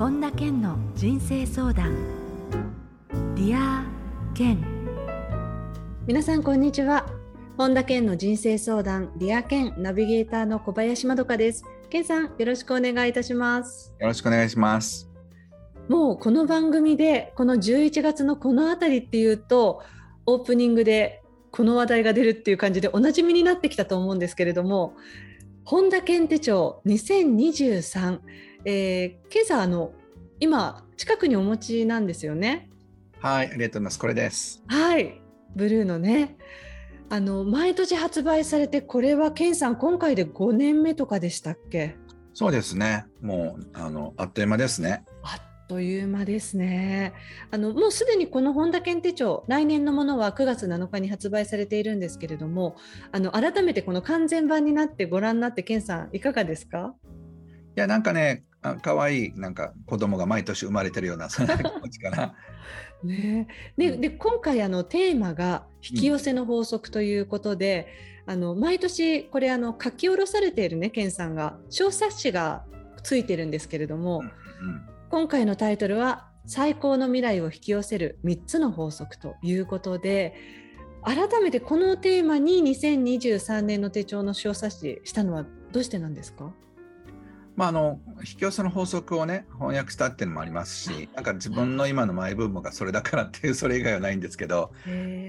本田健の人生相談。ディア健。皆さんこんにちは。本田健の人生相談。ディア健。ナビゲーターの小林まどかです。健さんよろしくお願いいたします。よろしくお願いします。もうこの番組でこの11月のこのあたりっていうとオープニングでこの話題が出るっていう感じでおなじみになってきたと思うんですけれども本田健手帳2023、えー、今朝あの今近くにお持ちなんですよね？はいありがとうございます。これです。はい。ブルーのね。あの毎年発売されてこれは健さん今回で5年目とかでしたっけ？そうですね。もうあのあっという間ですね。あという間ですね。あのもうすでにこの本田健手帳来年のものは9月7日に発売されているんですけれどもあの改めてこの完全版になってご覧になって健さんいかがですか？いやなんかね可愛いなんか子供が毎年生まれてるようなそんな 気持ちかな。ね。でで今回あのテーマが引き寄せの法則ということで、うん、あの毎年これあの書き下ろされているね健さんが小冊子がついてるんですけれども、うんうん今回のタイトルは最高の未来を引き寄せる3つの法則ということで改めてこのテーマに2023年の手帳の小冊子したのはどうしてなんですか？まあ、あの引き寄せの法則をね翻訳したっていうのもありますしなんか自分の今のマイブームがそれだからっていうそれ以外はないんですけど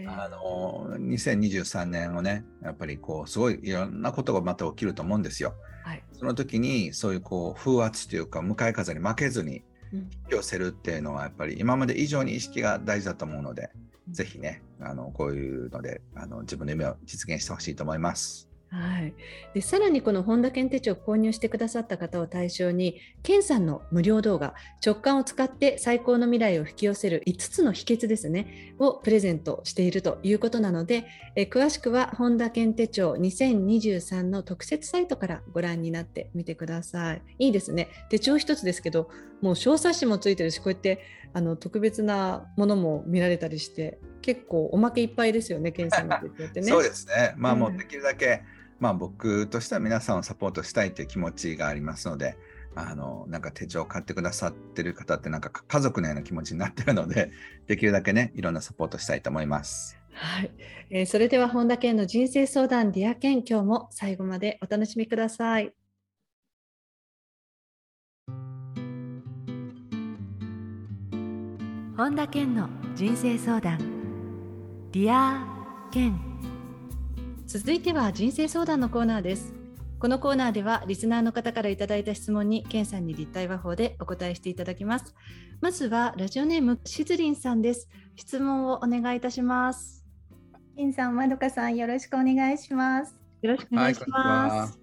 あの2023年をねやっぱりこうすごいいろんなことがまた起きると思うんですよ。はい、その時にそういうこう風圧というか向かい風に負けずに引き寄せるっていうのはやっぱり今まで以上に意識が大事だと思うので、ぜひねあのこういうのであの自分の夢を実現してほしいと思います。はい、でさらにこの本田健手帳を購入してくださった方を対象に健さんの無料動画直感を使って最高の未来を引き寄せる5つの秘訣ですねをプレゼントしているということなのでえ詳しくは本田健手帳2023の特設サイトからご覧になってみてください。いいですね。手帳一つですけどもう小冊子もついてるしこうやってあの特別なものも見られたりして結構おまけいっぱいですよね健さんの手帳ってね。そうですね。まあもうできるだけ、うんまあ、僕としては皆さんをサポートしたいという気持ちがありますので、あのなんか手帳を買ってくださってる方ってなんか家族のような気持ちになってるので、できるだけね、いろんなサポートしたいと思います。はい、えー、それでは本田健の人生相談ディア健今日も最後までお楽しみください。本田健の人生相談ディア健続いては人生相談のコーナーです。このコーナーではリスナーの方からいただいた質問にケンさんに立体話法でお答えしていただきます。まずはラジオネームしずりんさんです。質問をお願いいたします。ケンさんまどかさんよろしくお願いします。よろしくお願いします、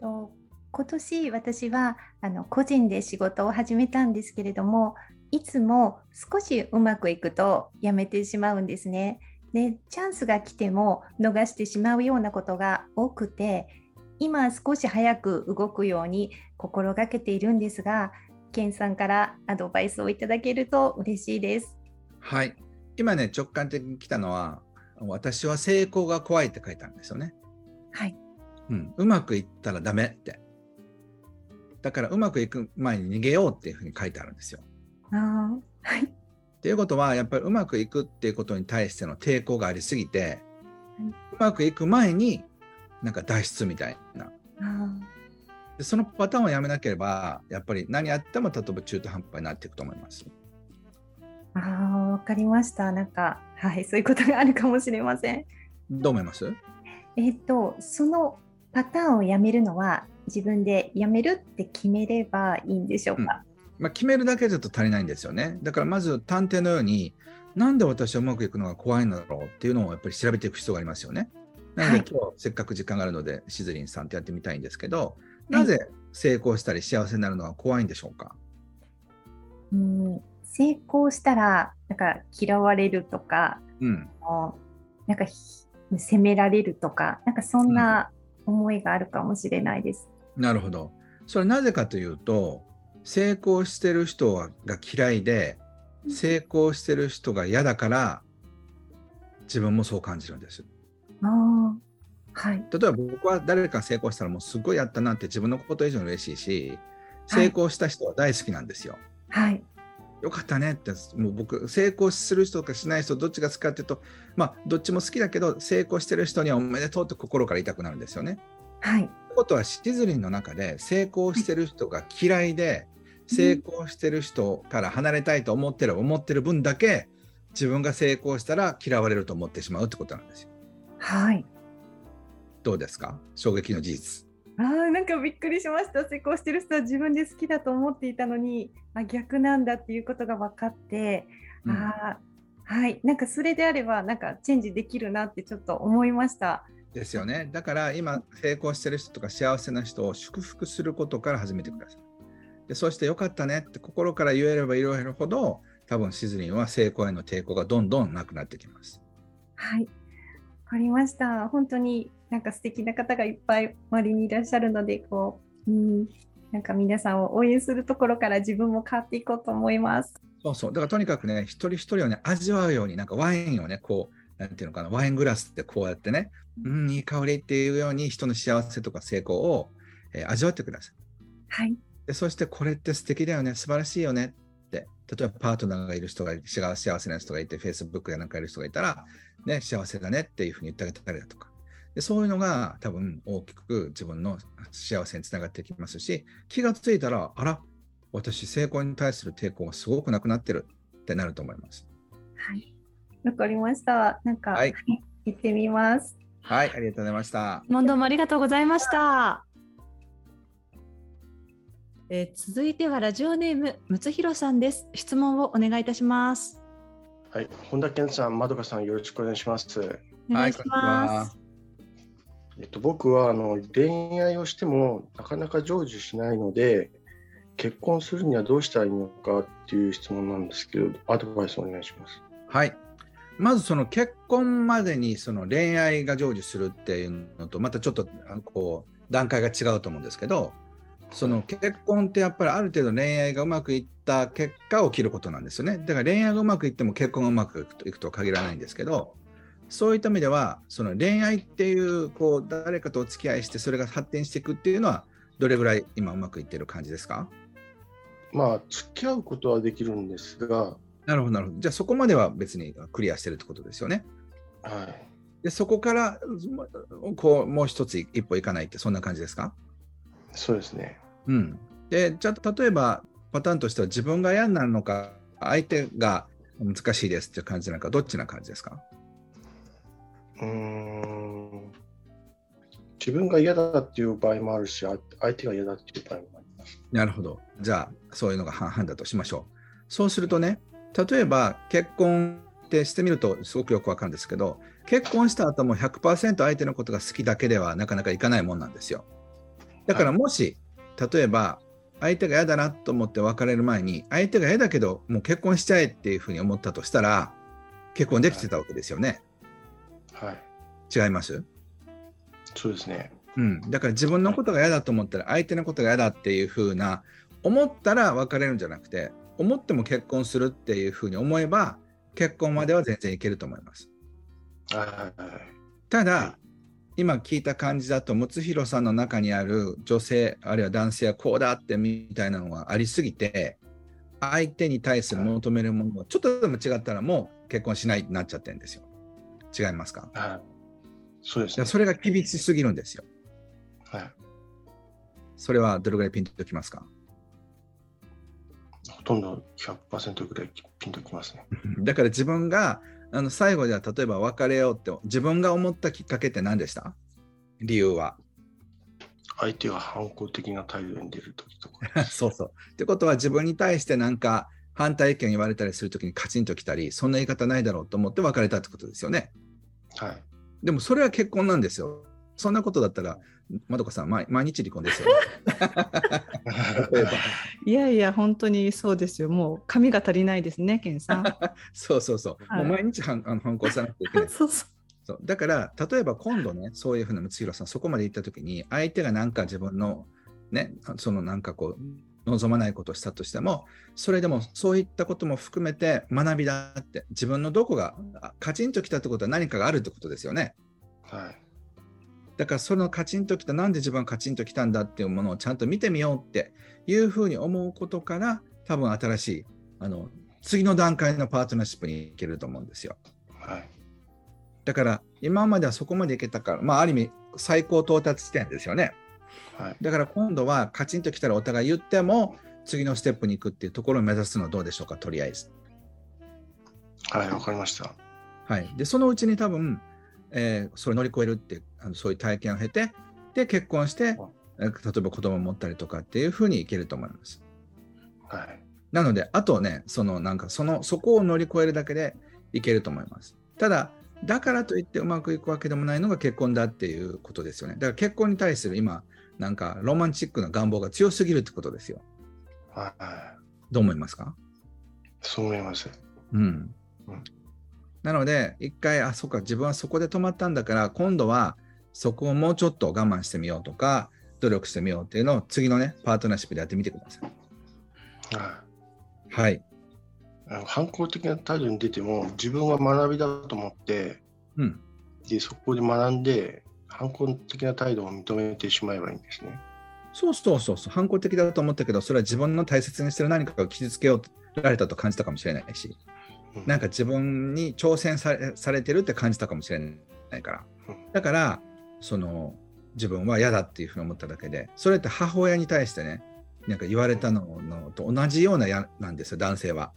と今年私はあの個人で仕事を始めたんですけれどもいつも少しうまくいくとやめてしまうんですね。でチャンスが来ても逃してしまうようなことが多くて今少し早く動くように心がけているんですがケンさんからアドバイスをいただけると嬉しいです。はい。今ね直感的に来たのは私は成功が怖いって書いたんですよね。はい、うん、うまくいったらダメって。だからうまくいく前に逃げようっていうふうに書いてあるんですよ。あはいっていうことはやっぱりうまくいくっていうことに対しての抵抗がありすぎて、うまくいく前になんか脱出みたいな。でそのパターンをやめなければやっぱり何やっても例えば中途半端になっていくと思います。ああわかりました。なんかはいそういうことがあるかもしれません。どう思います？えっとそのパターンをやめるのは自分でやめるって決めればいいんでしょうか、うんまあ、決めるだけだと足りないんですよね。だからまず探偵のように、なんで私はうまくいくのが怖いんだろうっていうのをやっぱり調べていく必要がありますよね。なので、今日せっかく時間があるので、しずりんさんってやってみたいんですけど、なぜ成功したり幸せになるのが怖いんでしょうか、うん、成功したらなんか嫌われるとか、うん、なんか責められるとか、なんかそんな思いがあるかもしれないです。うん、なるほど。それなぜかというと、成功してる人が嫌いで成功してる人が嫌だから自分もそう感じるんです。あはい、例えば僕は誰か成功したらもうすごいやったなって自分のこと以上に嬉しいし成功した人は大好きなんですよ。はい。よかったねってもう僕成功する人とかしない人どっちが好きかっていうとまあどっちも好きだけど成功してる人にはおめでとうって心から言いたくなるんですよね。はい。ということはシズリンの中で成功してる人が嫌いで、成功してる人から離れたいと思ってる思ってる分だけ自分が成功したら嫌われると思ってしまうってことなんですよ。はい。どうですか？衝撃の事実。あなんかびっくりしました成功してる人は自分で好きだと思っていたのにあ逆なんだっていうことが分かって、うん、あはいなんかそれであればなんかチェンジできるなってちょっと思いました。ですよねだから今成功してる人とか幸せな人を祝福することから始めてください。でそしてよかったねって心から言えれば言えるほど多分シズリンは成功への抵抗がどんどんなくなってきます。はい、わかりました。本当になんか素敵な方がいっぱい周りにいらっしゃるのでこう、うん、なんか皆さんを応援するところから自分も変わっていこうと思います。そうそうだからとにかくね一人一人をね味わうようになんかワインをねこうなんていうのかなワイングラスってこうやってね、うん、いい香りっていうように人の幸せとか成功を、えー、味わってください。はい、でそしてこれって素敵だよね素晴らしいよねって例えばパートナーがいる人が幸せな人がいて Facebook やなんかいる人がいたら、ね、幸せだねっていうふうに言ってあげたりだとかでそういうのが多分大きく自分の幸せにつながってきますし、気がついたら、あら、私、成功に対する抵抗がすごくなくなってるってなると思います。はい。わかりました。なんか、はい、行ってみます。はい、ありがとうございました。問答もありがとうございました。えー、続いてはラジオネームむつひろさんです。質問をお願いいたします。はい、本田健さん、まどかさん、よろしくお願いします。お願いします。えっと、僕はあの恋愛をしてもなかなか成就しないので結婚するにはどうしたらいいのかっていう質問なんですけどアドバイスお願いします。はいまずその結婚までにその恋愛が成就するっていうのとまたちょっとこう段階が違うと思うんですけどその結婚ってやっぱりある程度恋愛がうまくいった結果を切ることなんですよね。だから恋愛がうまくいっても結婚がうまくいくとは限らないんですけどそういった意味ではその恋愛っていうこう誰かとお付き合いしてそれが発展していくっていうのはどれぐらい今うまくいってる感じですか？まあ付き合うことはできるんですが。なるほどなるほど。じゃあそこまでは別にクリアしてるってことですよね。はい。でそこからこうもう一つ一歩いかないってそんな感じですか？そうですねうんでじゃあ例えばパターンとしては自分が嫌になるのか相手が難しいですっていう感じなのかどっちな感じですか？うん自分が嫌だっていう場合もあるし、相手が嫌だっていう場合もあります。なるほど。じゃあ、そういうのが半々だとしましょう。そうするとね、例えば結婚ってしてみるとすごくよくわかるんですけど、結婚した後も100%相手のことが好きだけではなかなかいかないもんなんですよ。だからもし、はい、例えば相手が嫌だなと思って別れる前に、相手が嫌だけど、もう結婚しちゃえっていうふうに思ったとしたら、結婚できてたわけですよね。はいはい。違います？そうですね。うん。だから自分のことが嫌だと思ったら、相手のことが嫌だっていうふうな、思ったら別れるんじゃなくて、思っても結婚するっていうふうに思えば、結婚までは全然いけると思います。ただ、今聞いた感じだと、睦弘さんの中にある女性、あるいは男性はこうだってみたいなのがありすぎて、相手に対する求めるものがちょっとでも違ったらもう結婚しないになっちゃってるんですよ。違いますか、はい、そうです、ね、それが厳しすぎるんですよ。はい。それはどれぐらいピンときますか？ほとんど100%ぐらいピンときますね。だから自分があの最後では例えば別れようって自分が思ったきっかけって何でした？理由は。相手が反抗的な態度に出るときとか。そうそう。ってことは自分に対して何か反対意見言われたりするときにカチンときたり、そんな言い方ないだろうと思って別れたってことですよね。はい。でもそれは結婚なんですよ。そんなことだったら、まどかさん、毎日離婚ですよ、いやいや、本当にそうですよ。もう髪が足りないですね、ケンさん。そうそうそう。はい、もう毎日反あの反抗さなくていけない。そうそうそうだから、例えば今度ね、そういうふうな睦弘さん、そこまで行ったときに、相手がなんか自分の、ね、そのなんかこう、望まないことをしたとしてもそれでもそういったことも含めて学びだって自分のどこがカチンときたってことは何かがあるってことですよね。はい、だからそのカチンときたなんで自分はカチンときたんだっていうものをちゃんと見てみようっていうふうに思うことから多分新しいあの次の段階のパートナーシップに行けると思うんですよ。はい、だから今まではそこまでいけたから、まあ、ある意味最高到達地点ですよね。はい、だから今度はカチンときたらお互い言っても次のステップに行くっていうところを目指すのはどうでしょうかとりあえず。はいわかりました。はい、でそのうちに多分、えー、それ乗り越えるってあのそういう体験を経てで結婚して、例えば子供を持ったりとかっていうふうにいけると思います。はい、なのであとねそのなんかそのそこを乗り越えるだけでいけると思います。ただだからといってうまくいくわけでもないのが結婚だっていうことですよね。だから結婚に対する今なんかロマンチックな願望が強すぎるってことですよ。はい。どう思いますか？そう思います。うん。うん、なので、一回、あ、そっか、自分はそこで止まったんだから、今度はそこをもうちょっと我慢してみようとか、努力してみようっていうのを次のね、パートナーシップでやってみてください。はい。はい。あの反抗的な態度に出ても、自分は学びだと思って、うん、でそこで学んで、反抗的な態度を認めてしまえばいいんですね。そうそうそうそう、反抗的だと思ったけど、それは自分の大切にしてる何かを傷つけようられたと感じたかもしれないし、なんか自分に挑戦されされてるって感じたかもしれないから。だから、その自分は嫌だっていうふうに思っただけで、それって母親に対してね、なんか言われたののと同じような嫌なんですよ、男性は。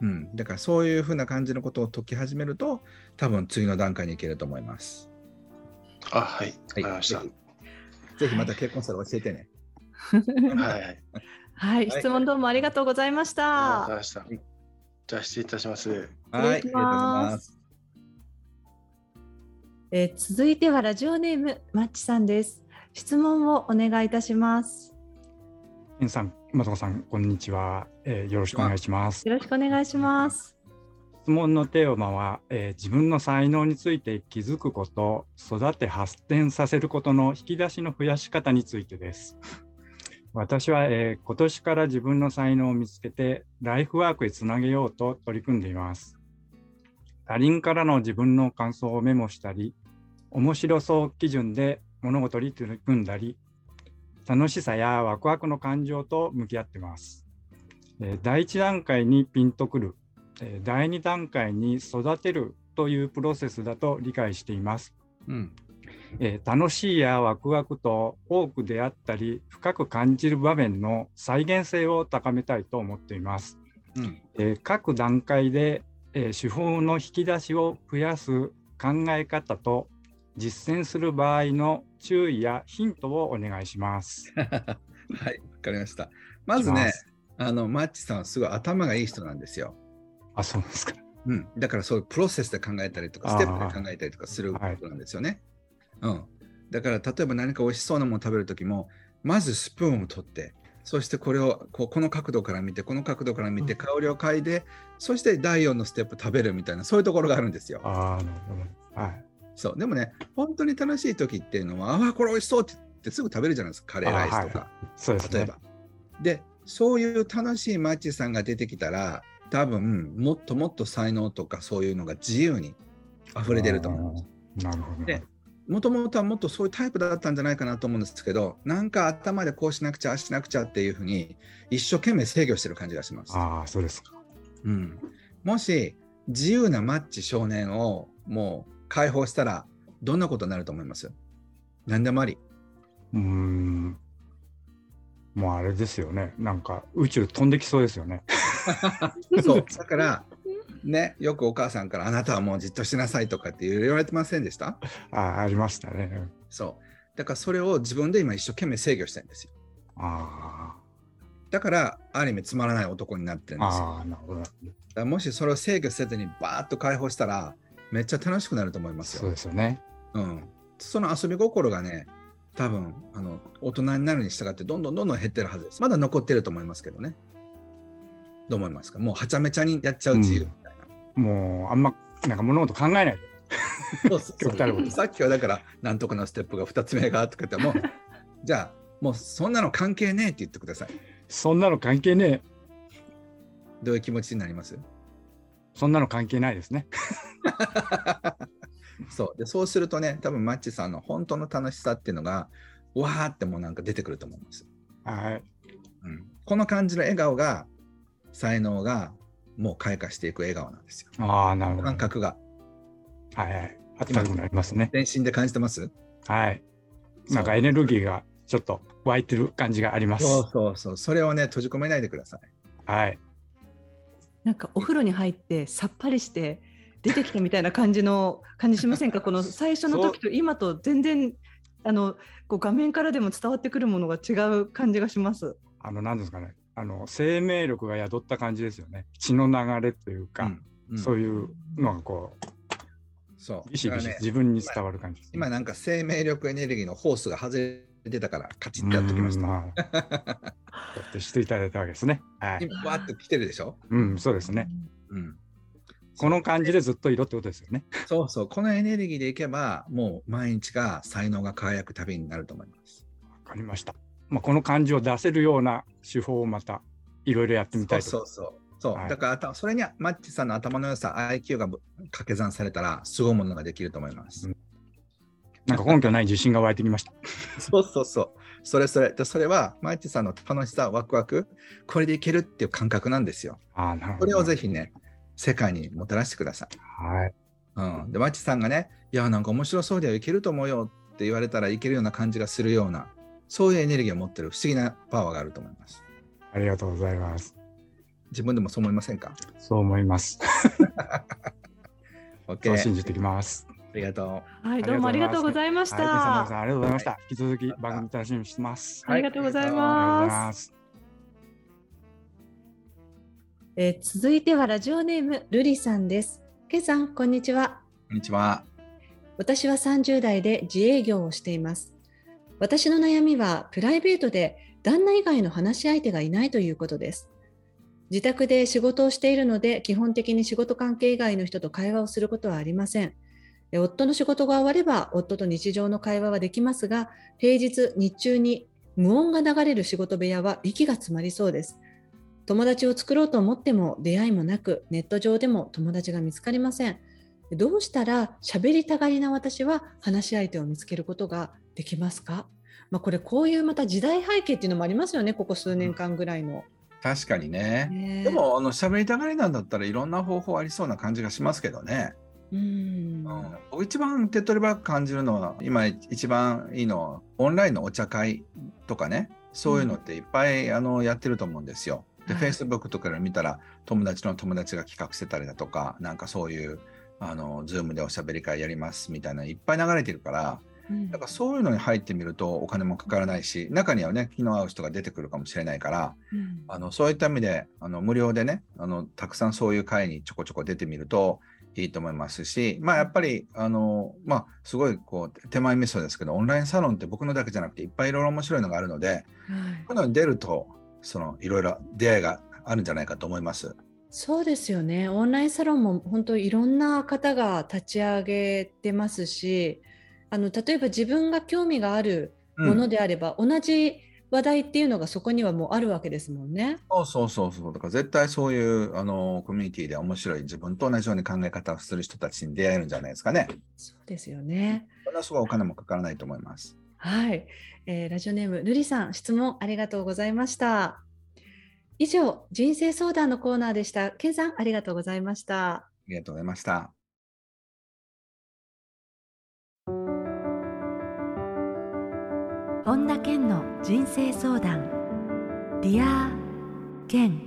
うん、だからそういうふうな感じのことを解き始めると、多分次の段階に行けると思います。あ、はい、わ、かりました。ぜひまた結婚したら教えてね。はい。はい、質問どうもありがとうございました。ありがとうございました。じゃあ失礼いたします。はい、ありがとうございます。えー、続いてはラジオネームマッチさんです。質問をお願いいたします。皆さん、まとさん、こんにちは、えー。よろしくお願いします。よろしくお願いします。質問のテーマは、えー、自分の才能について気づくこと、育て発展させることの引き出しの増やし方についてです。私は、えー、今年から自分の才能を見つけてライフワークへつなげようと取り組んでいます。他人からの自分の感想をメモしたり、面白そう基準で物事に取り組んだり、楽しさやワクワクの感情と向き合っています。えー、第一段階にピンとくるえ第2段階に育てるというプロセスだと理解しています。うんえー、楽しいやワクワクと多く出会ったり深く感じる場面の再現性を高めたいと思っています。うんえー、各段階で、えー、手法の引き出しを増やす考え方と実践する場合の注意やヒントをお願いします。はい、わかりました。まずね、あのマッチさんはすごい頭がいい人なんですよ。あ、そうですか。うん、だからそういうプロセスで考えたりとか、ステップで考えたりとかすることなんですよね。はい、うん。だから例えば何か美味しそうなものを食べるときも、まずスプーンを取って、そしてこれをここの角度から見て、この角度から見て、香りを嗅いで、うん、そして第4のステップ食べるみたいな、そういうところがあるんですよ。ああ、なるほど。はい。そう、でもね、本当に楽しい時っていうのは、ああ、これ美味しそうって言ってすぐ食べるじゃないですか、カレーライスとか。はい、そうです、ね、例えば。で、そういう楽しいマッチさんが出てきたら、多分もっともっと才能とかそういうのが自由に溢れてると思います。なるほど、でもともとはもっとそういうタイプだったんじゃないかなと思うんですけどなんか頭でこうしなくちゃああしなくちゃっていうふうに一生懸命制御してる感じがします。ああそうですか、うん、もし自由なマッチ少年をもう解放したらどんなことになると思います？何でもあり。うんもうあれですよねなんか宇宙飛んできそうですよね。そうだからねよくお母さんから「あなたはもうじっとしなさい」とかって言われてませんでした？あありましたね。そうだからそれを自分で今一生懸命制御したいんですよ。あだからある意味つまらない男になってるんですよ。あなるほどだもしそれを制御せずにバーッと解放したらめっちゃ楽しくなると思いますよ。そうですよね。うん。その遊び心がね多分あの大人になるに従ってどんどんどんどん減ってるはずです。まだ残ってると思いますけどね。どう思いますか？もうはちゃめちゃにやっちゃう自由。うん、もうあんまなんか物事考えないそうそうさっきはだからなんとかのステップが2つ目がとか言ってもじゃあもうそんなの関係ねえって言ってください。そんなの関係ねえ。どういう気持ちになります？そんなの関係ないですね。そうでそうするとね、多分マッチさんの本当の楽しさっていうのが、わーってもうなんか出てくると思うんです。はい。うん、この感じの笑顔が、才能がもう開花していく笑顔なんですよ。ああ、なるほど。感覚が。はいはい。あったかくなりますね。全身で感じてます？はい。なんかエネルギーがちょっと湧いてる感じがあります。そうそうそう。それをね、閉じ込めないでください。はい。なんかお風呂に入ってさっぱりして出てきたみたいな感じの感じしませんか？この最初の時と今と全然あのこう画面からでも伝わってくるものが違う感じがします。あの何ですかねあの生命力が宿った感じですよね血の流れというか、うんうん、そういうのがこうそうビシビシ、自分に伝わる感じ、ね、今なんか生命力エネルギーのホースが外れてたからカチッてやってきました。まあ、やってしていただいたわけですね。はい、今わって来てるでしょ？うん、そうですね。うん。この感じでずっと色ってことですよね。そうそう、このエネルギーでいけば、もう毎日が才能が輝く旅になると思います。わかりました。まあ、この感じを出せるような手法をまたいろいろやってみたいと。そうそうそう、はい、だからそれにマッチさんの頭の良さ IQ が掛け算されたらすごいものができると思います、うん、なんか根拠ない自信が湧いてきました。そうそうそう。それそれ。でそれはマッチさんの楽しさワクワクこれでいけるっていう感覚なんですよ。あなるほど。これをぜひね世界にもたらしてください。はい、うん、でマッチさんがねいやなんか面白そうではいけると思うよって言われたらいけるような感じがするようなそういうエネルギーを持ってる不思議なパワーがあると思います。ありがとうございます。自分でもそう思いませんか？そう思います。OK。そう信じてきます。ありがとう。はい、どうもありがとうございました。はい、ありがとうございました。引き続き番組楽しみにしてます。ありがとうございます。えー、続いてはラジオネームルリさんです。ケさん、こんにちは。こんにちは。私は30代で自営業をしています。私の悩みはプライベートで旦那以外の話し相手がいないということです。自宅で仕事をしているので基本的に仕事関係以外の人と会話をすることはありません。夫の仕事が終われば夫と日常の会話はできますが平日日中に無音が流れる仕事部屋は息が詰まりそうです。友達を作ろうと思っても出会いもなくネット上でも友達が見つかりません。どうしたら喋りたがりな私は話し相手を見つけることができますか、まあ、これこういうまた時代背景っていうのもありますよねここ数年間ぐらいの。確かにね。ねでもあの喋りたがりなんだったらいろんな方法ありそうな感じがしますけどね。うん、僕一番手っ取り早く感じるのは今一番いいのはオンラインのお茶会とかねそういうのっていっぱい、うん、あのやってると思うんですよ。で、はい、Facebook とかで見たら友達の友達が企画してたりだとかなんかそういうあの Zoom でおしゃべり会やりますみたいないっぱい流れてるから。だからそういうのに入ってみるとお金もかからないし中にはね気の合う人が出てくるかもしれないから、うん、あのそういった意味であの無料でねあのたくさんそういう会にちょこちょこ出てみるといいと思いますしまあやっぱりあのまあすごいこう手前味噌ですけどオンラインサロンって僕のだけじゃなくていっぱいいろいろ面白いのがあるので、はい、こういうのに出るとそのいろいろ出会いがあるんじゃないかと思います。そうですよね。オンラインサロンも本当いろんな方が立ち上げてますし、あの例えば自分が興味があるものであれば、うん、同じ話題っていうのがそこにはもうあるわけですもんね。そうそうそうそう。だから絶対そういうあのコミュニティで面白い自分と同じように考え方をする人たちに出会えるんじゃないですかね。そうですよね。それはすごいお金もかからないと思います。はい、えー、ラジオネームルリさん質問ありがとうございました。以上人生相談のコーナーでした。ケンさんありがとうございました。ありがとうございました。本田健の人生相談ディア健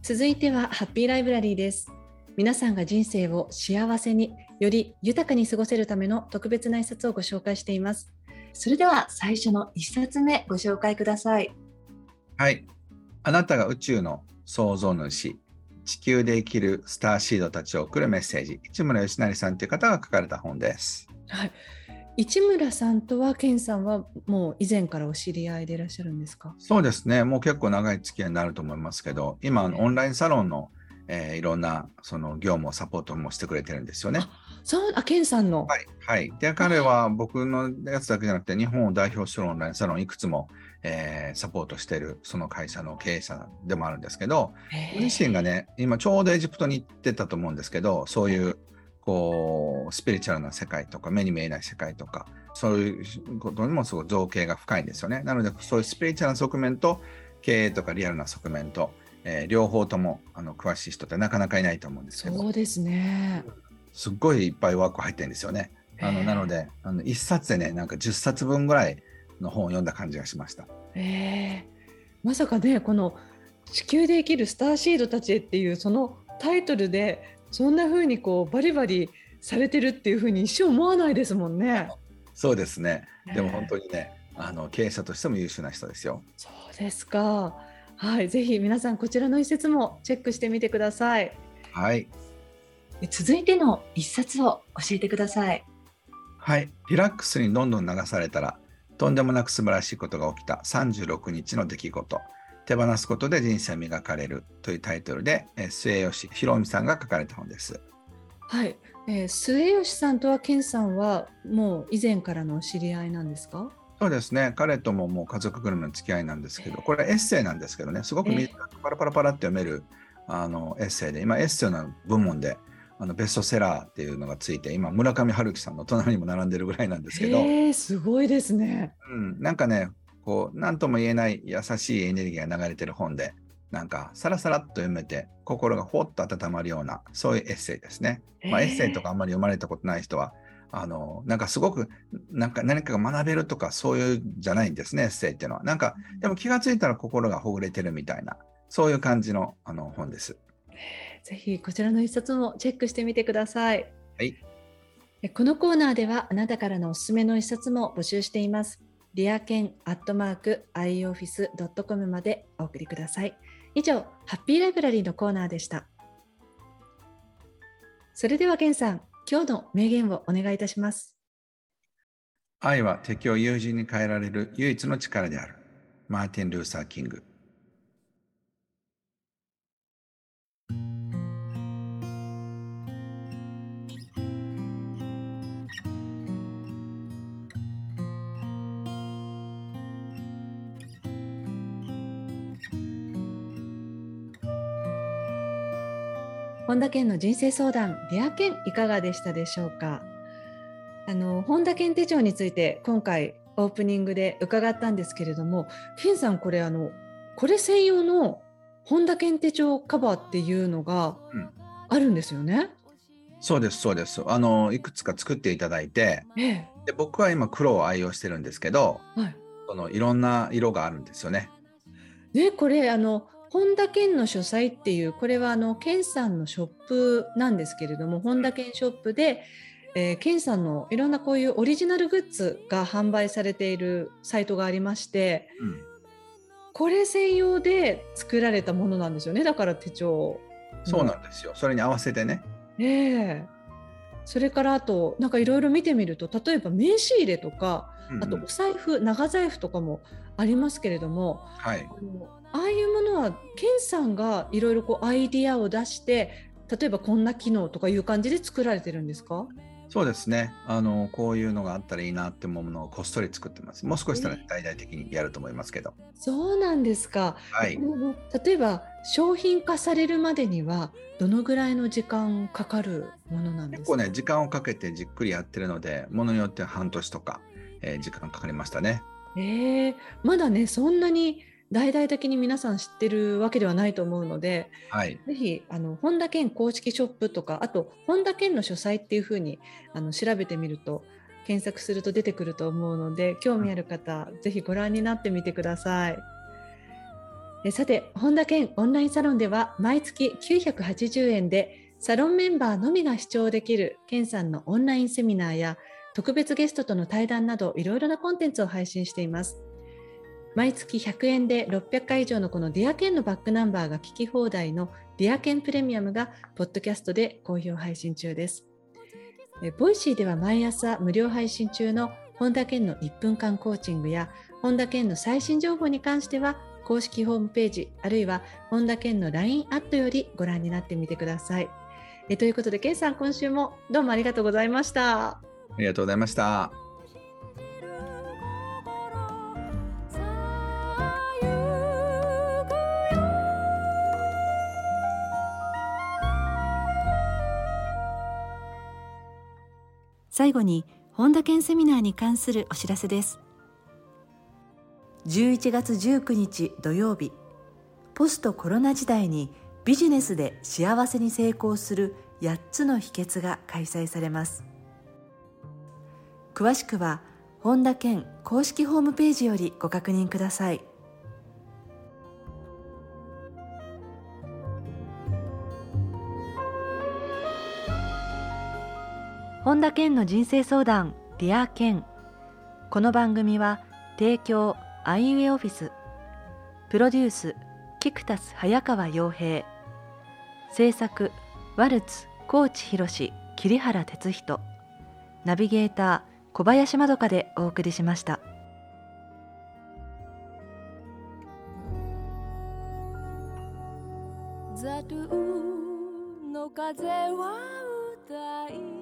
続いてはハッピーライブラリーです皆さんが人生を幸せにより豊かに過ごせるための特別な一冊をご紹介していますそれでは最初の一冊目ご紹介ください。はい。あなたが宇宙の創造主地球で生きるスターシードたちを送るメッセージ。市村義成さんという方が書かれた本です。はい、市村さんとは健さんはもう以前からお知り合いでいらっしゃるんですか？そうですね。もう結構長い付き合いになると思いますけど今オンラインサロンのえー、いろんなその業務をサポートもしてくれてるんですよね。そうあケンさんの？はい、はい、で彼は僕のやつだけじゃなくて日本を代表するオンラインサロンいくつも、えー、サポートしてるその会社の経営者でもあるんですけど自身がね今ちょうどエジプトに行ってたと思うんですけどそういうこうスピリチュアルな世界とか目に見えない世界とかそういうことにもすごい造形が深いんですよね。なのでそういうスピリチュアルな側面と経営とかリアルな側面と、えー、両方ともあの詳しい人ってなかなかいないと思うんですけどそうですねすっごいいっぱいワーク入ってるんですよね。あのなのであの1冊でねなんか10冊分ぐらいの本を読んだ感じがしました。えー、まさかねこの「地球で生きるスターシードたちへ」っていうそのタイトルでそんな風にこうバリバリされてるっていう風に一生思わないですもんね。そうですね。でも本当にね、あの経営者としても優秀な人ですよ。そうですか。はい、ぜひ皆さんこちらの一節もチェックしてみてください。はい。続いての一冊を教えてください。はい、リラックスにどんどん流されたらとんでもなく素晴らしいことが起きた36日の出来事。手放すことで人生磨かれるというタイトルで、え末吉博美さんが書かれた本です。はい、えー、末吉さんとは健さんはもう以前からの知り合いなんですか？そうですね。彼とももう家族ぐるみの付き合いなんですけどこれエッセイなんですけどね。すごく短くパラパラパラって読めるあのエッセイで今エッセイの部門であのベストセラーっていうのがついて今村上春樹さんの隣にも並んでるぐらいなんですけど、えー、すごいですね、うん、なんかねこう何とも言えない優しいエネルギーが流れてる本でなんかさらさらっと読めて心がほっと温まるようなそういうエッセイですね。まあ、エッセイとかあんまり読まれたことない人はあのなんかすごくなんか何かが学べるとかそういうじゃないんですねエッセイっていうのは。なんかでも気が付いたら心がほぐれてるみたいなそういう感じのあの本です。ぜひこちらの一冊もチェックしてみてください。はい。このコーナーではあなたからのおすすめの一冊も募集しています。リアケンアットマーク ioffice.com までお送りください。以上、ハッピーライブラリーのコーナーでした。それでは、ケンさん、今日の名言をお願いいたします。愛は敵を友人に変えられる唯一の力である。マーティン・ルーサー・キング。本田健の人生相談レア健いかがでしたでしょうか？あの本田健手帳について今回オープニングで伺ったんですけれども健さんこれあのこれ専用の本田健手帳カバーっていうのがあるんですよね、うん、そうですそうです。あのいくつか作っていただいて、ええ、で僕は今黒を愛用してるんですけど、はい、そのいろんな色があるんですよね。ねこれあの本田健の書斎っていうこれはあの健さんのショップなんですけれども本田健ショップで、えー、健さんのいろんなこういうオリジナルグッズが販売されているサイトがありまして、うん、これ専用で作られたものなんですよねだから手帳。そうなんですよ。それに合わせてね。ええ。ー、それからあとなんかいろいろ見てみると例えば名刺入れとか、うん。うん、あとお財布長財布とかもありますけれども、はい、ああいうものはケンさんがいろいろこうアイディアを出して例えばこんな機能とかいう感じで作られてるんですか？そうですね。あのこういうのがあったらいいなって思うものをこっそり作ってます。もう少したら大々的にやると思いますけど。そうなんですか、はい、例えば商品化されるまでにはどのぐらいの時間かかるものなんですか？結構ね時間をかけてじっくりやってるのでものによっては半年とか、えー、時間かかりましたね。えー、まだねそんなに大々的に皆さん知ってるわけではないと思うので、はい、ぜひあの本田健公式ショップとかあと本田健の書斎っていうふうにあの調べてみると検索すると出てくると思うので興味ある方、うん、ぜひご覧になってみてください。えさて本田健オンラインサロンでは毎月980円でサロンメンバーのみが視聴できる健さんのオンラインセミナーや特別ゲストとの対談などいろいろなコンテンツを配信しています。毎月100円で600回以上のこのディアケンのバックナンバーが聞き放題のディアケンプレミアムがポッドキャストで好評配信中です。ボイシーでは毎朝無料配信中の本田健の1分間コーチングや本田健の最新情報に関しては公式ホームページあるいは本田健の LINE アットよりご覧になってみてください。えということで健さん今週もどうもありがとうございました。ありがとうございました。最後に本田健セミナーに関するお知らせです。11月19日土曜日ポストコロナ時代にビジネスで幸せに成功する8つの秘訣が開催されます。詳しくは本田健公式ホームページよりご確認ください。本田健の人生相談ディア健この番組は提供アイウェイオフィス。プロデュースキクタス早川洋平。制作ワルツ高知博桐原哲人。ナビゲーター小林まどかでお送りしました。ザルの風は歌い